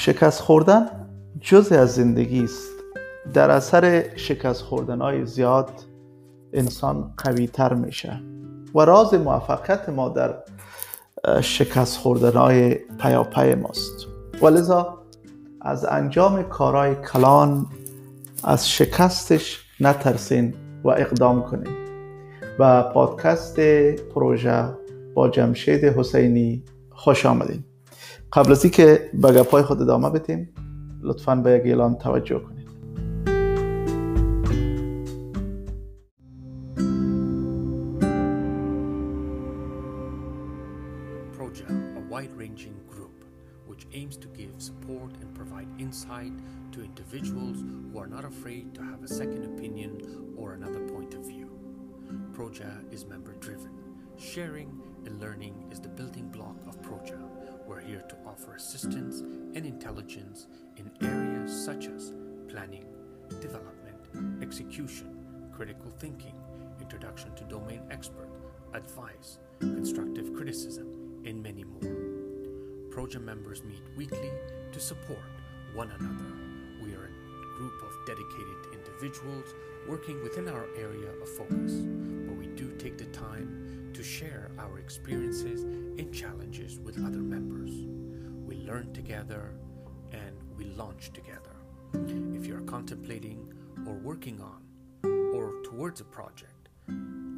شکست خوردن جزء از زندگی است در اثر شکست خوردن های زیاد انسان قوی تر میشه و راز موفقیت ما در شکست خوردن های پیاپی ماست. ولذا از انجام کارهای کلان از شکستش نترسین و اقدام کنین. و پادکست پروژه با جمشید حسینی خوش آمدین. قبل از که به گپای خود ادامه بتیم لطفا به یک اعلان توجه کنید insight to individuals who are not afraid to have a second opinion or another point of view. Proja is member driven. Sharing and learning is the building block of Proja. We're here to offer assistance and intelligence in areas such as planning, development, execution, critical thinking, introduction to domain expert, advice, constructive criticism, and many more. Proja members meet weekly to support one another. We are a group of dedicated individuals working within our area of focus, but we do take the time to share our experiences challenges with other members. We learn together and we launch together. If you are contemplating or working on or towards a project,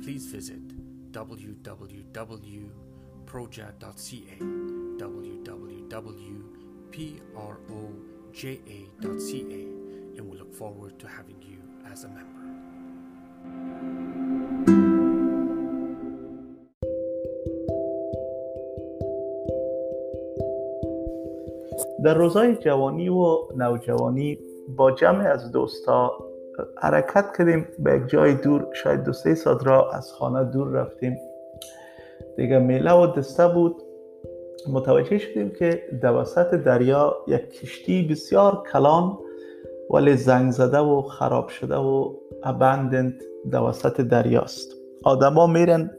please visit www.proja.ca www.pro ja.ca and we look forward to having you as a member. در روزهای جوانی و نوجوانی با جمع از دوستا حرکت کردیم. به یک جای دور شاید دو سه ساعت را از خانه دور رفتیم. دیگه میله و دسته بود. متوجه شدیم که دوسط دریا یک کشتی بسیار کلان ولی زنگ زده و خراب شده و ابندند دوسط دریاست. آدما میرن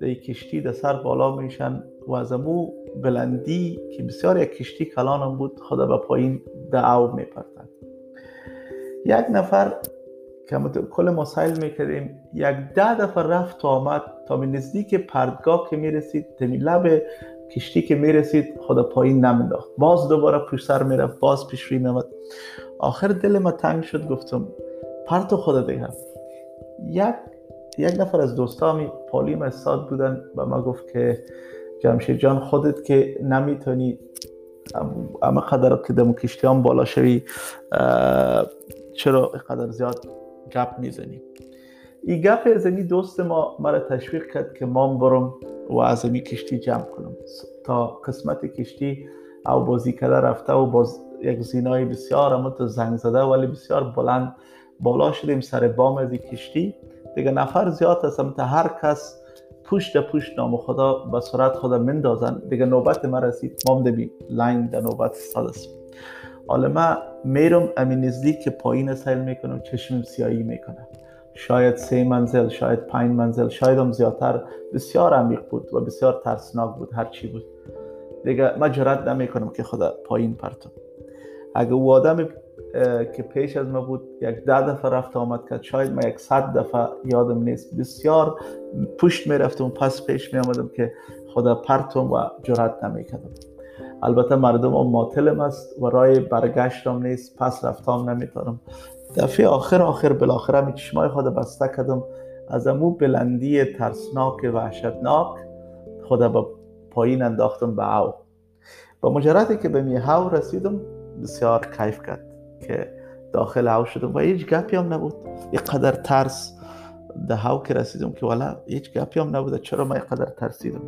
در کشتی در سر بالا میشن و از امو بلندی که بسیار یک کشتی کلان هم بود خدا به پایین دعو میپرتن یک نفر که کل مسائل می‌کردیم یک ده دفعه رفت و آمد تا به نزدیک پردگاه که می‌رسید تمی لب کشتی که می‌رسید خدا پایین نمینداخت باز دوباره پشت سر می‌رفت باز پیش روی میمد آخر دل ما تنگ شد گفتم پرتو خدا دیگه یک یک نفر از دوستامی پالیم استاد بودن و ما گفت که جمشید جان خودت که نمی‌تونی اما قدر که دمو کشتی هم بالا شوی چرا قدر زیاد گپ می‌زنی؟ این گپ از دوست ما مرا تشویق کرد که ما برم و از کشتی جمع کنم. تا قسمت کشتی او بازی کرده رفته و باز یک زینای بسیار اما تو زنگ زده ولی بسیار بلند بالا شدیم سر بام از کشتی. دیگه نفر زیاد هستم تا هر کس پشت پشت نام خدا به صورت خدا مندازن. دیگه نوبت ما رسید. مامده بی لاین در نوبت است. حالا من میرم امین نزدیک که پایین سیل می‌کنم چشم سیایی می‌کنم شاید سه منزل شاید پنج منزل شاید هم زیادتر. بسیار عمیق بود و بسیار ترسناک بود هر چی بود. دیگه من جرات نمی کنم که خدا پایین پرتم. اگه او آدم که پیش از ما بود یک ده دفعه رفت آمد کرد شاید من یک صد دفعه یادم نیست. بسیار پشت می رفتم پس پیش می آمدم که خدا پرتم و جرات نمی کردم. البته مردم هم ماتلم است و رای برگشتم نیست پس رفتم نمی‌تونم دفعه آخر آخر بالاخره می چشمای خود بسته کردم. از امو بلندی ترسناک وحشتناک خدا به پایین انداختم به او با مجردی که به میهاو رسیدم بسیار کیف کرد. که داخل او شدم و هیچ گپی هم نبود. یک قدر ترس ده هاو که رسیدم که والا هیچ گپی هم نبود چرا ما یک قدر ترسیدم؟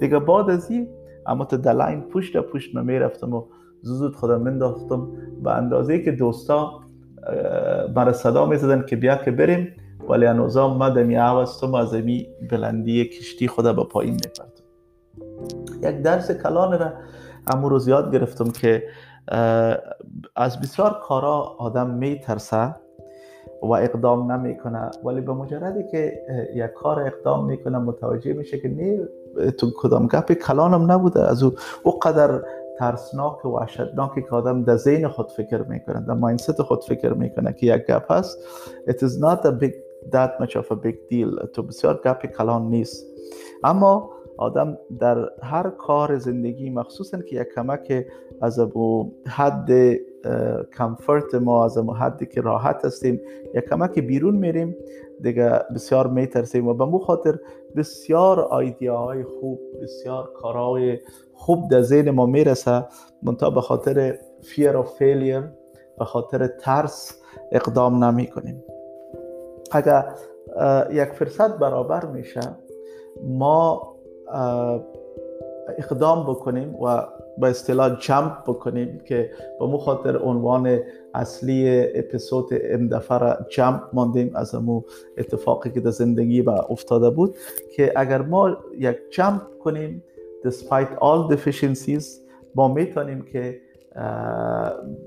دیگه بعد از این اما تا دلاین پشت پشت من می‌رفتم و زود خدا منداختم به اندازه که دوستا مرا صدا می‌زدن که بیا که بریم ولی انوزا ما دمی عوستم از امی بلندی کشتی خدا به پایین میپردم یک درس کلان را امو رو زیاد گرفتم که از بسیار کارا آدم میترسه و اقدام نمی‌کنه. ولی به مجردی که یک کار اقدام می‌کنه متوجه میشه که نه تو کدام گپ کلانم نبوده. از او قدر ترسناک و وحشتناکی که آدم در ذهن خود فکر می‌کنه در ماینست خود فکر می‌کنه که یک گپ هست. It is not a big that much of a big deal. تو بسیار گپ کلان نیست. اما آدم در هر کار زندگی مخصوصا که یک کمک از حد کمفرت ما از حدی که راحت هستیم یک کمک بیرون میریم دیگه بسیار میترسیم و به مو خاطر بسیار های خوب بسیار کارهای خوب در ذهن ما می‌رسه. منتها به خاطر fear of failure به خاطر ترس اقدام نمی کنیم. اگر یک فرصت برابر میشه ما اقدام بکنیم و به اصطلاح جمپ بکنیم که به امو خاطر عنوان اصلی اپیزود ام دفعه را jump ماندیم از امو اتفاقی که در زندگی با افتاده بود که اگر ما یک jump کنیم despite all deficiencies ما می‌تونیم که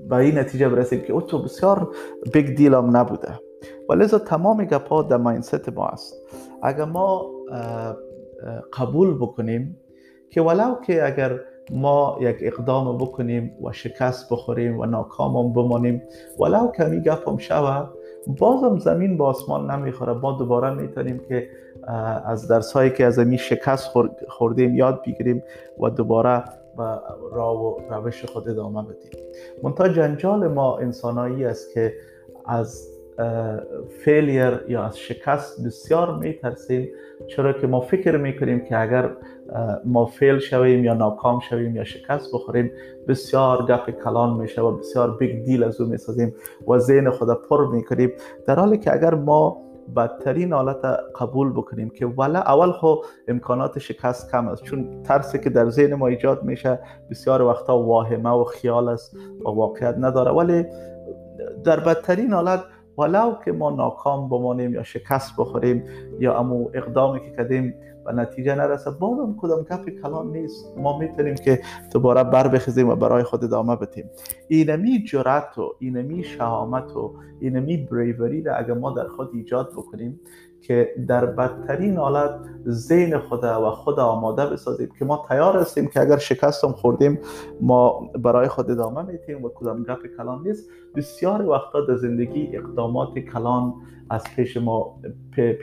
به این نتیجه برسیم که تو بسیار big deal هم نبوده. و لذا تمام گپا در mindset ما است. اگر ما قبول بکنیم که ولو که اگر ما یک اقدام بکنیم و شکست بخوریم و ناکام بمانیم ولو کمی گپم شوه بازم زمین با آسمان نمی‌خوره. ما دوباره می‌تونیم که از درس هایی که از می شکست خوردیم یاد بگیریم و دوباره به راه و روش خود ادامه بدیم. منتها جنجال ما انسانایی است که از فیلیر یا از شکست بسیار میترسیم. چرا که ما فکر می‌کنیم که اگر ما fail شویم یا ناکام شویم یا شکست بخوریم بسیار گپ کلان میشه و بسیار big deal از او می‌سازیم و ذهن خود پر می‌کنیم. در حالی که اگر ما بدترین حالت قبول بکنیم که ولا اول خو امکانات شکست کم است. چون ترسی که در ذهن ما ایجاد میشه بسیار وقتا واهمه و خیال است و واقعیت نداره. ولی در بدترین حالت ولو که ما ناکام بمانیم یا شکست بخوریم یا امو اقدامی که کردیم و نتیجه نرسه بازم کدام کف کلان نیست. ما می‌تونیم که دوباره بر بخیزیم و برای خود ادامه بدیم. اینمی جرأت و اینمی شهامت و اینمی بریوری را اگر ما در خود ایجاد بکنیم که در بدترین حالت ذهن خود و خود آماده بسازیم که ما تیار هستیم که اگر شکستم خوردیم ما برای خود ادامه میتیم و کدام گپ کلان نیست. بسیار وقتا در زندگی اقدامات کلان از پیش ما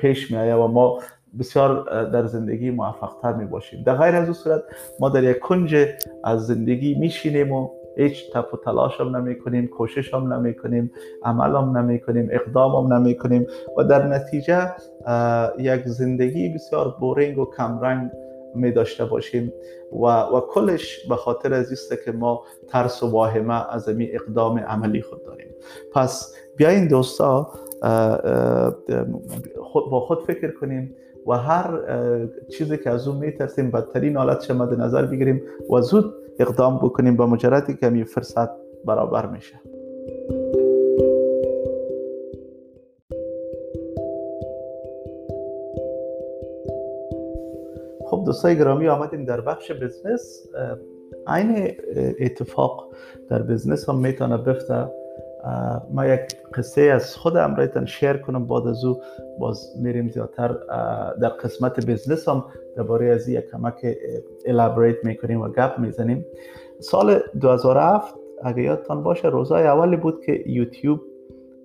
پیش می و ما بسیار در زندگی موفق تر می باشیم در غیر از اون صورت ما در یک کنج از زندگی میشینیم و هیچ تپ و تلاش هم نمی کنیم کوشش هم نمی کنیم عمل هم نمی کنیم اقدام هم نمی کنیم و در نتیجه یک زندگی بسیار بورینگ و کمرنگ می داشته باشیم و, و کلش به خاطر از که ما ترس و واهمه از می اقدام عملی خود داریم. پس بیاین دوستا با خود فکر کنیم و هر چیزی که از اون میترسیم بدترین حالت مد نظر بگیریم و زود اقدام بکنیم با مجردی که می فرصت برابر میشه. خب دوستای گرامی آمدیم در بخش بزنس. عین اتفاق در بزنس هم می‌تونه بفته. ما یک قصه از خود امرایتان شیر کنم. بعد از او باز میریم زیادتر در قسمت بزنس هم درباره از یک کمک الابریت می‌کنیم و گپ می‌زنیم. سال 2007 اگه یادتان باشه روزای اولی بود که یوتیوب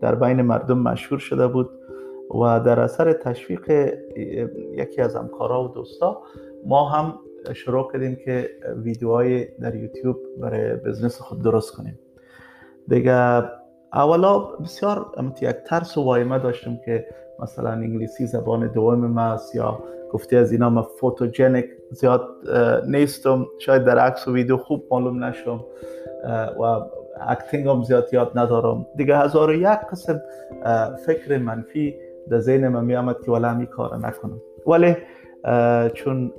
در بین مردم مشهور شده بود و در اثر تشویق یکی از همکارا و دوستا ما هم شروع کردیم که ویدیوهای در یوتیوب برای business خود درست کنیم. دیگه اولا بسیار یک ترس و واهمه داشتم که مثلا انگلیسی زبان دوم ما یا گفته از اینا ما photogenic زیاد نیستم. شاید در عکس و ویدیو خوب معلوم نشم و acting هم زیاد یاد ندارم. دیگه هزار و یک قسم فکر منفی در ذهن من می آمد که ولی می کار نکنم. ولی چون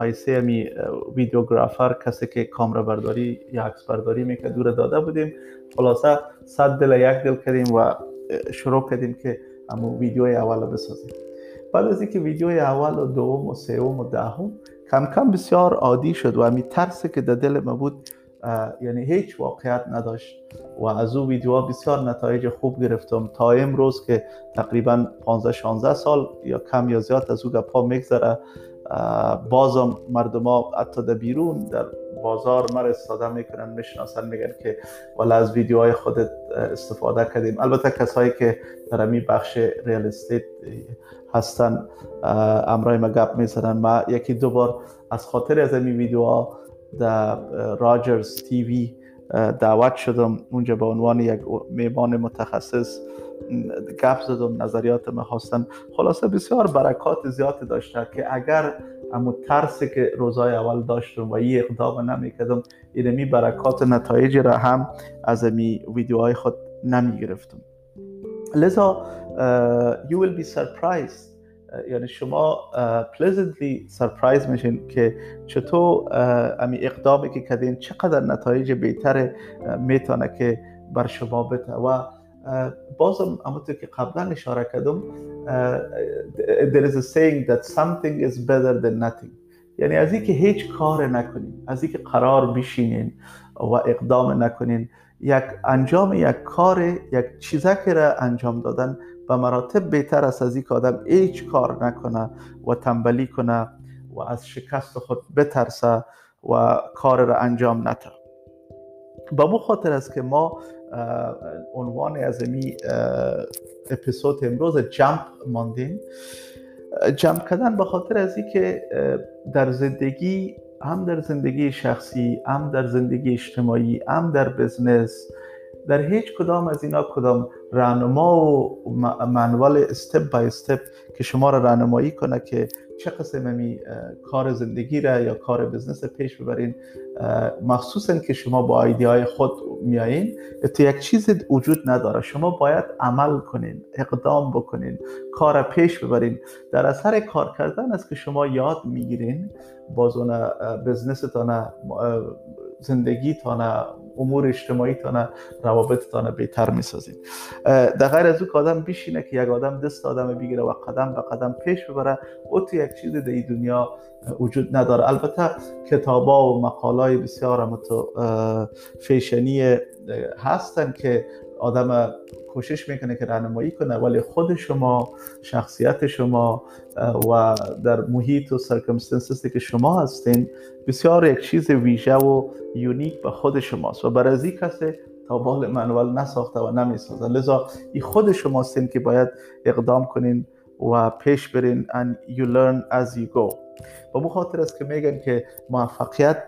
پیسه می ویدیوگرافر کسی که کامرا برداری یا عکس برداری می‌کرد دور داده بودیم خلاصه صد دل یک دل کردیم و شروع کردیم که امو ویدیوی اول بسازیم. بعد از اینکه ویدیوی اول و دوم و سوم و دهم کم کم بسیار عادی شد و امی ترسی که در دل ما بود یعنی هیچ واقعیت نداشت و از او ویدیوها بسیار نتایج خوب گرفتم. تا امروز که تقریبا 15 16 سال یا کم یا زیاد از او گپا میگذره بازم مردم ها حتی در بیرون در بازار مرا استفاده می‌کنن می‌شناسن میگن که والا از ویدیوهای خودت استفاده کردیم. البته کسایی که در می بخش ریال استیت هستن امرای ما گپ می‌زنن. ما یکی دو بار از خاطر از این ویدیوها در راجرز تیوی دعوت شدم اونجا به عنوان یک میبان متخصص گپ زدم نظریات ما خواستن. خلاصه بسیار برکات زیاد داشته که اگر اما ترسی که روزای اول داشتم و این اقدام نمی‌کردم اینمی برکات نتایج را هم از می ویدیوهای خود نمی گرفتم. لذا you will be surprised یعنی شما pleasantly surprise میشین که چطور امی اقدامی که کردین چقدر نتایج بهتر می‌تونه که بر شما بده. و بازم همونطور که قبلا اشاره کردم there is a saying that something is better than nothing. یعنی از اینکه هیچ کار نکنین از اینکه قرار بشینین و اقدام نکنین یک انجام یک کار یک چیزکی را انجام دادن به مراتب بهتر است از اینکه آدم هیچ کار نکنه و تنبلی کنه و از شکست خود بترسه و کار را انجام نده. با مو خاطر است که ما عنوان از می اپیزود امروز جمپ ماندیم. جمپ کردن به خاطر از که در زندگی هم در زندگی شخصی هم در زندگی اجتماعی هم در بزنس در هیچ کدام از اینا کدام رهنما و منوال استپ بای استپ که شما را راهنمایی کنه که چه قسم کار زندگی را یا کار بزنس پیش ببرین مخصوصا که شما با ایدی های خود میایین تو یک چیز وجود نداره. شما باید عمل کنین اقدام بکنین کار پیش ببرین. در اثر کار کردن است که شما یاد می‌گیرین بازون بزنستان زندگی تانه امور اجتماعی تانه روابط تانه بهتر می‌سازید در غیر از او که آدم بشینه که یک آدم دست آدم بگیره و قدم به قدم پیش ببره. او تو یک چیز در دنیا وجود نداره. البته کتابا و مقالای بسیار فیشنی هستن که آدم کوشش می‌کنه که رهنمایی کنه ولی خود شما شخصیت شما و در محیط و سرکمستنسیسی که شما هستین بسیار یک چیز ویژه و یونیک به خود شماست و برای این کسی تا بال منوال نساخته و نمی‌سازن لذا این خود شماستین که باید اقدام کنین و پیش برین and you learn as you go. و به خاطر است که میگن که موفقیت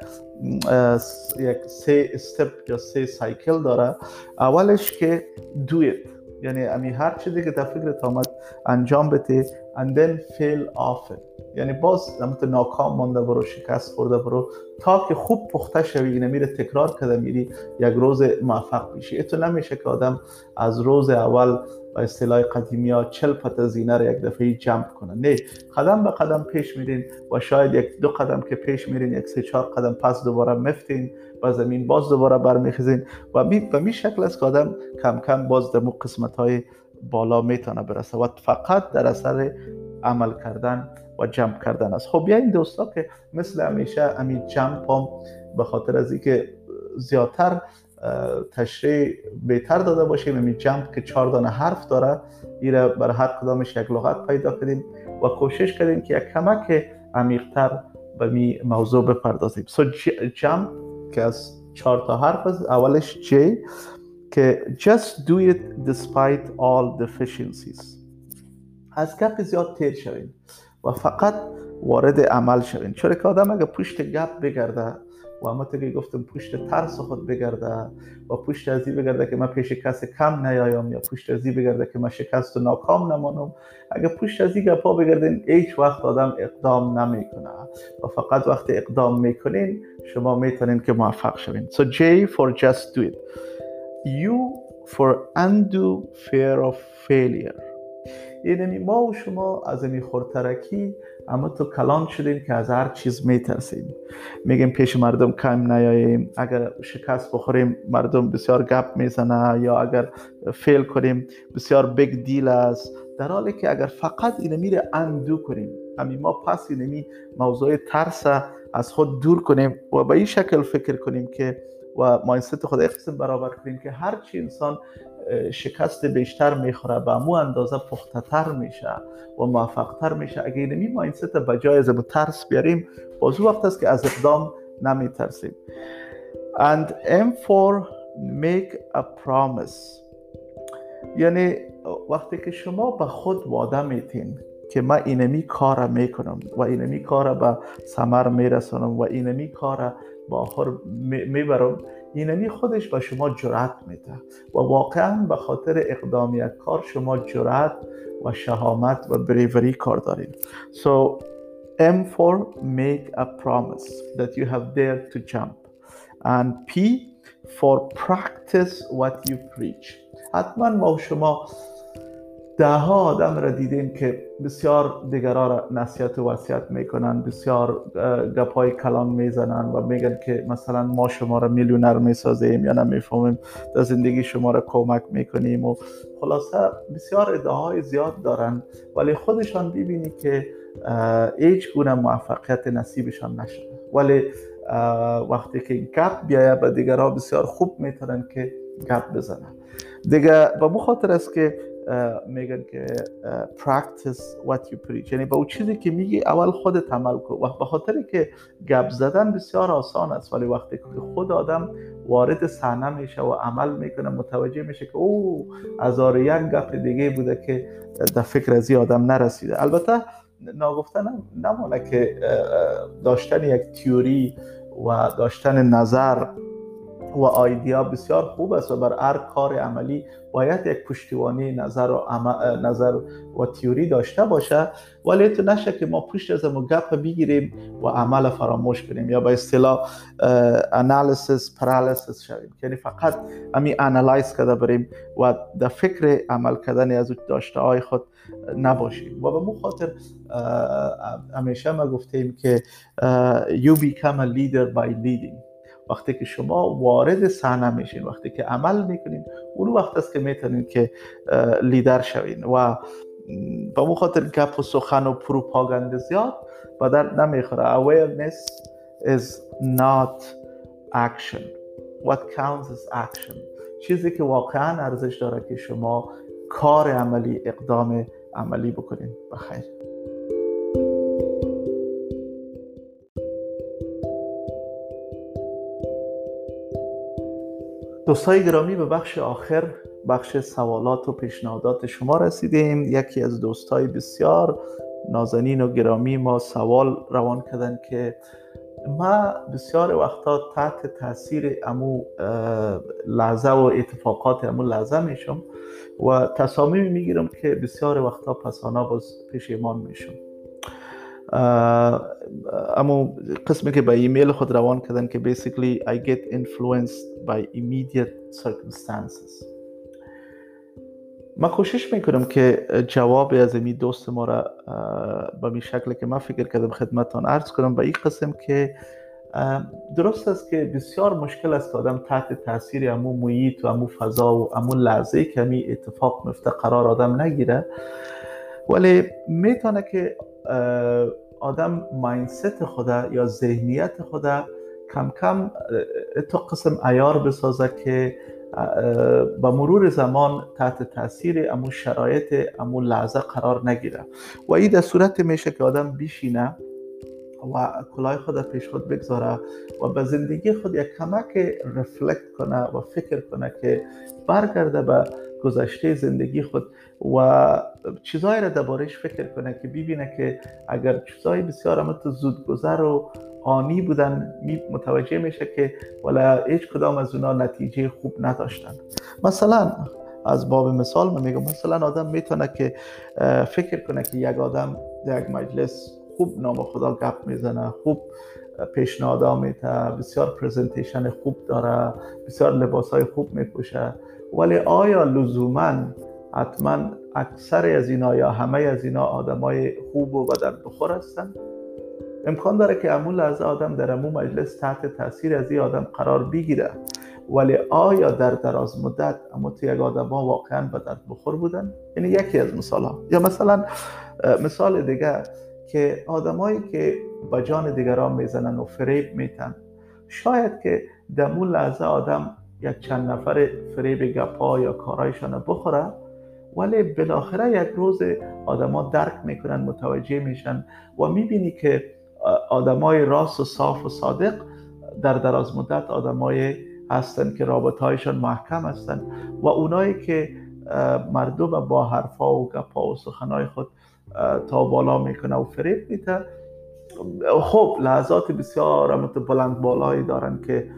یک سه استپ یا سه سایکل داره. اولش که do it. یعنی امی هر چیزی که در فکرت آمد انجام بده. And then fail often یعنی باز نمت ناکام مانده برو شکست خورده برو. تا که خوب پخته شوی اینه میره تکرار کرده میری یک روز موفق میشی تو نمیشه که آدم از روز اول با اصطلاح قدیمی ها چل پت زینه رو یک دفعه جمپ کنن نه قدم به قدم پیش میرین و شاید یک دو قدم که پیش میرین یک سه چهار قدم پس دوباره مفتین و زمین باز دوباره برمیخیزین و به می شکل است که آدم کم کم باز دمو قسمت های بالا می‌تونه برسه و فقط در اثر عمل کردن و جمپ کردن است. خب این دوستا که مثل همیشه امید جمپ هم به خاطر از اینکه زیادتر تشریح بهتر داده باشیم امید جمپ که چهار دانه حرف داره. ایره بر هر کدامش یک لغت پیدا کردیم و کوشش کردیم که یک کمک عمیقتر به می موضوع بپردازیم. سو جمپ که از چهار تا حرف است اولش جی که just do it despite all deficiencies. از گپ زیاد تیر شوین و فقط وارد عمل شوین چرا که آدم اگه پشت گپ بگرده و اما که گفتم پشت ترس خود بگرده و پشت ازی بگرده که من پیش کسی کم نیایم یا پشت ازی بگرده که من شکست و ناکام نمانم. اگه پشت ازی گپا بگردین هیچ وقت آدم اقدام نمی‌کنه. و فقط وقتی اقدام می‌کنین شما می‌تونین که موفق شوین. So J for just do it. U for undo fear of failure. یعنی ما و شما از این خوردترکی امیتو کلان شدیم که از هر چیز میترسیم. میگیم پیش مردم کم نیاییم. اگر شکست بخوریم مردم بسیار گپ می‌زنه یا اگر fail کنیم بسیار big deal است. در حالی که اگر فقط اینه میره اندو کنیم همین ما پس اینمی موضوع ترس از خود دور کنیم و به این شکل فکر کنیم که و ماینست خود اقسم برابر کنیم که هر چی انسان شکست بیشتر می‌خوره به مو اندازه پختتر میشه و موفقتر میشه. اگه اینمی ماینست به جای از ترس بیاریم بازو وقت است که از اقدام نمیترسیم. And M for make a promise. یعنی وقتی که شما به خود واده میتین که من اینمی کار می‌کنم و اینمی کار به سمر میرسانم و اینمی کار با آخر می‌برم اینمی خودش به شما جرأت میده. و واقعا به خاطر اقدام یک کار شما جرأت و شهامت و بریوری کار دارین. So M for make a promise that you have dared to jump. And P for practice what you preach. حتما ما شما ده آدم را دیدیم که بسیار دیگرها را نصیحت و وصیت می‌کنن بسیار گپای کلان می‌زنن و میگن که مثلا ما شما را میلیونر می‌سازیم یا نمی‌فهمیم در زندگی شما را کمک می‌کنیم و خلاصه بسیار ادعاهای زیاد دارن ولی خودشان ببینی که هیچ گونه موفقیت نصیبشان نشده. ولی وقتی که گپ بیایه به دیگرها بسیار خوب می‌تونن که گپ بزنن. دیگه به خاطر است که میگن که practice what you preach. یعنی اون چیزی که میگی اول خودت عمل کن. و به خاطر که گپ زدن بسیار آسان است ولی وقتی که خود آدم وارد صحنه میشه و عمل می‌کنه متوجه میشه که او هزار یک گپ دیگه بوده که در فکر از آدم نرسیده. البته ناگفتن نمونه که داشتن یک تیوری و داشتن نظر و آیدیا بسیار خوب است و بر هر کار عملی باید یک پشتیبانی نظر و, نظر و تیوری داشته باشه. ولی تو نشه که ما پشت از ما گپ بگیریم و عمل فراموش کنیم یا به اصطلاح انالیسیس پرالیسیس شویم. یعنی فقط امی انالایز کرده بریم و در فکر عمل کردن از داشته های خود نباشیم. و به مو خاطر همیشه ما گفتیم که you become a leader by leading. وقتی که شما وارد صحنه میشین وقتی که عمل می‌کنین اون وقت است که می‌تونین که لیدر شوین و به مو خاطر گپ و سخن و پروپاگند زیاد و در نمی‌خوره. Awareness is not action. What counts is action. چیزی که واقعا ارزش داره که شما کار عملی اقدام عملی بکنین. بخیر. دوستای گرامی به بخش آخر بخش سوالات و پیشنهادات شما رسیدیم. یکی از دوستای بسیار نازنین و گرامی ما سوال روان کردن که ما بسیار وقتا تحت تاثیر امو لحظه و اتفاقات امو لحظه میشم و تصامیم می‌گیرم که بسیار وقتا پسانا باز پیشمان میشم. اما قسمی که به ایمیل خود روان کردن که basically I get influenced by immediate circumstances. ما کوشش می‌کنم که جواب از این دوست ما را به می شکل که من فکر کردم خدمتان عرض کنم. به این قسم که درست است که بسیار مشکل است که آدم تحت تاثیر امو محیط و امو فضا و امو لحظه که می اتفاق مفته قرار آدم نگیره. ولی می‌تونه که آدم ماینست خوده یا ذهنیت خوده کم کم تو قسم ایار بسازه که با مرور زمان تحت تاثیر امو شرایط امو لحظه قرار نگیره. و این در صورت میشه که آدم بیشینه. و کلاه خود پیش خود بگذاره و به زندگی خود یک کمک رفلکت کنه و فکر کنه که برگرده به گذشته زندگی خود و چیزهایی را دربارش فکر کنه که ببینه که اگر چیزهای بسیار هم تو زود گذر و آنی بودن متوجه میشه که ولی هیچ کدام از اونا نتیجه خوب نداشتن. مثلا از باب مثال من میگم مثلا آدم می‌تونه که فکر کنه که یک آدم در یک مجلس خوب نام خدا گپ می‌زنه خوب پیشنهاد میده بسیار پرزنتیشن خوب داره بسیار لباس های خوب میپوشه. ولی آیا لزوما حتما اکثر از اینا یا همه از اینا آدمای خوب و بدن بخور هستند امکان داره که امون لحظه آدم در امون مجلس تحت تاثیر از این آدم قرار بگیره. ولی آیا در دراز مدت اما تو یک آدم ها واقعا به بخور بودن؟ یعنی یکی از مثال ها یا مثلا مثال دیگه که آدمایی که با جان دیگران می‌زنن و فریب میتن. شاید که در اون لحظه آدم یک چند نفر فریب گپا یا کارایشان بخوره ولی بالاخره یک روز آدما درک می‌کنن متوجه میشن و می‌بینی که آدمای راست و صاف و صادق در دراز مدت آدمای هستن که رابطه هایشان محکم هستن و اونایی که مردم با حرفا و گپا و سخنهای خود تا بالا می‌کنه و فریب میده. خب لحظات بسیار بلند بالایی دارن که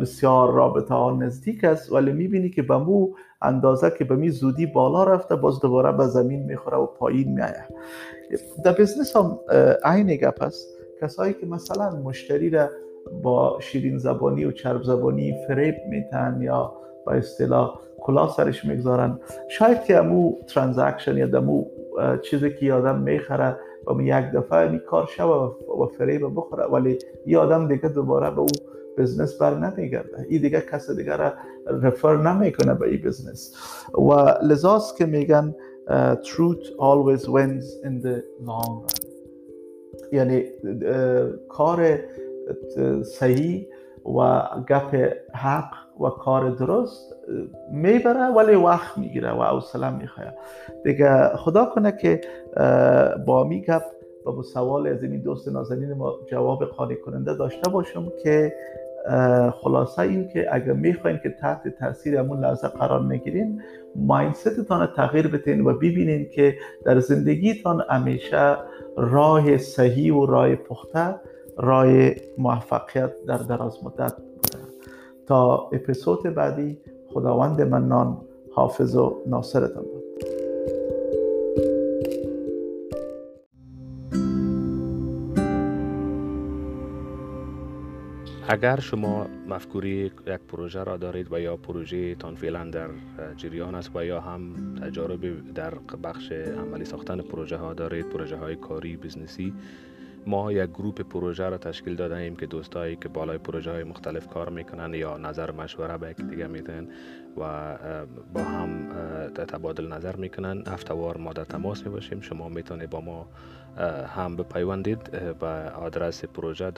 بسیار رابطه ها نزدیک است ولی می‌بینی که به مو اندازه که به می زودی بالا رفته باز دوباره به زمین می‌خوره و پایین میایه در بزنس هم عین گپ است. کسایی که مثلا مشتری را با شیرین زبانی و چرب زبانی فریب میتن یا با اصطلاح کلا سرش می‌گذارن شاید که امو ترانزکشن یا دمو چیزی که آدم می‌خره و یک دفعه این کار شوه و فریب بخوره ولی یه آدم دیگه دوباره به او بزنس بر نمیگرده. این دیگه کس دیگه را رفر نمی‌کنه به این بزنس و لذاست که میگن truth always wins in the long run. یعنی کار صحیح و گپ حق و کار درست می‌بره ولی وقت می‌گیره و حوصله می‌خواه دیگه خدا کنه که با می و با سوال از این دوست نازنین ما جواب قانع کننده داشته باشم که خلاصه این که اگر می‌خواین که تحت تاثیر همون لحظه قرار نگیرین مایندستتان تغییر بدین و ببینین که در زندگیتان همیشه راه صحیح و راه پخته راه موفقیت در دراز مدت بوده. تا اپیزود بعدی خداوند منان حافظ و ناصرتان بود. اگر شما مفکوری یک پروژه را دارید و یا پروژه تان فعلا در جریان است و یا هم تجارب در بخش عملی ساختن پروژه ها دارید پروژه های کاری بزنسی ما یک گروپ پروژه را تشکیل داده ایم که دوستایی که بالای پروژه های مختلف کار می‌کنن یا نظر مشوره به یک دیگه میدن و با هم تبادل نظر می‌کنن هفتوار ما در تماس می باشیم شما می‌تونید با ما هم بپیوندید به آدرس پروژه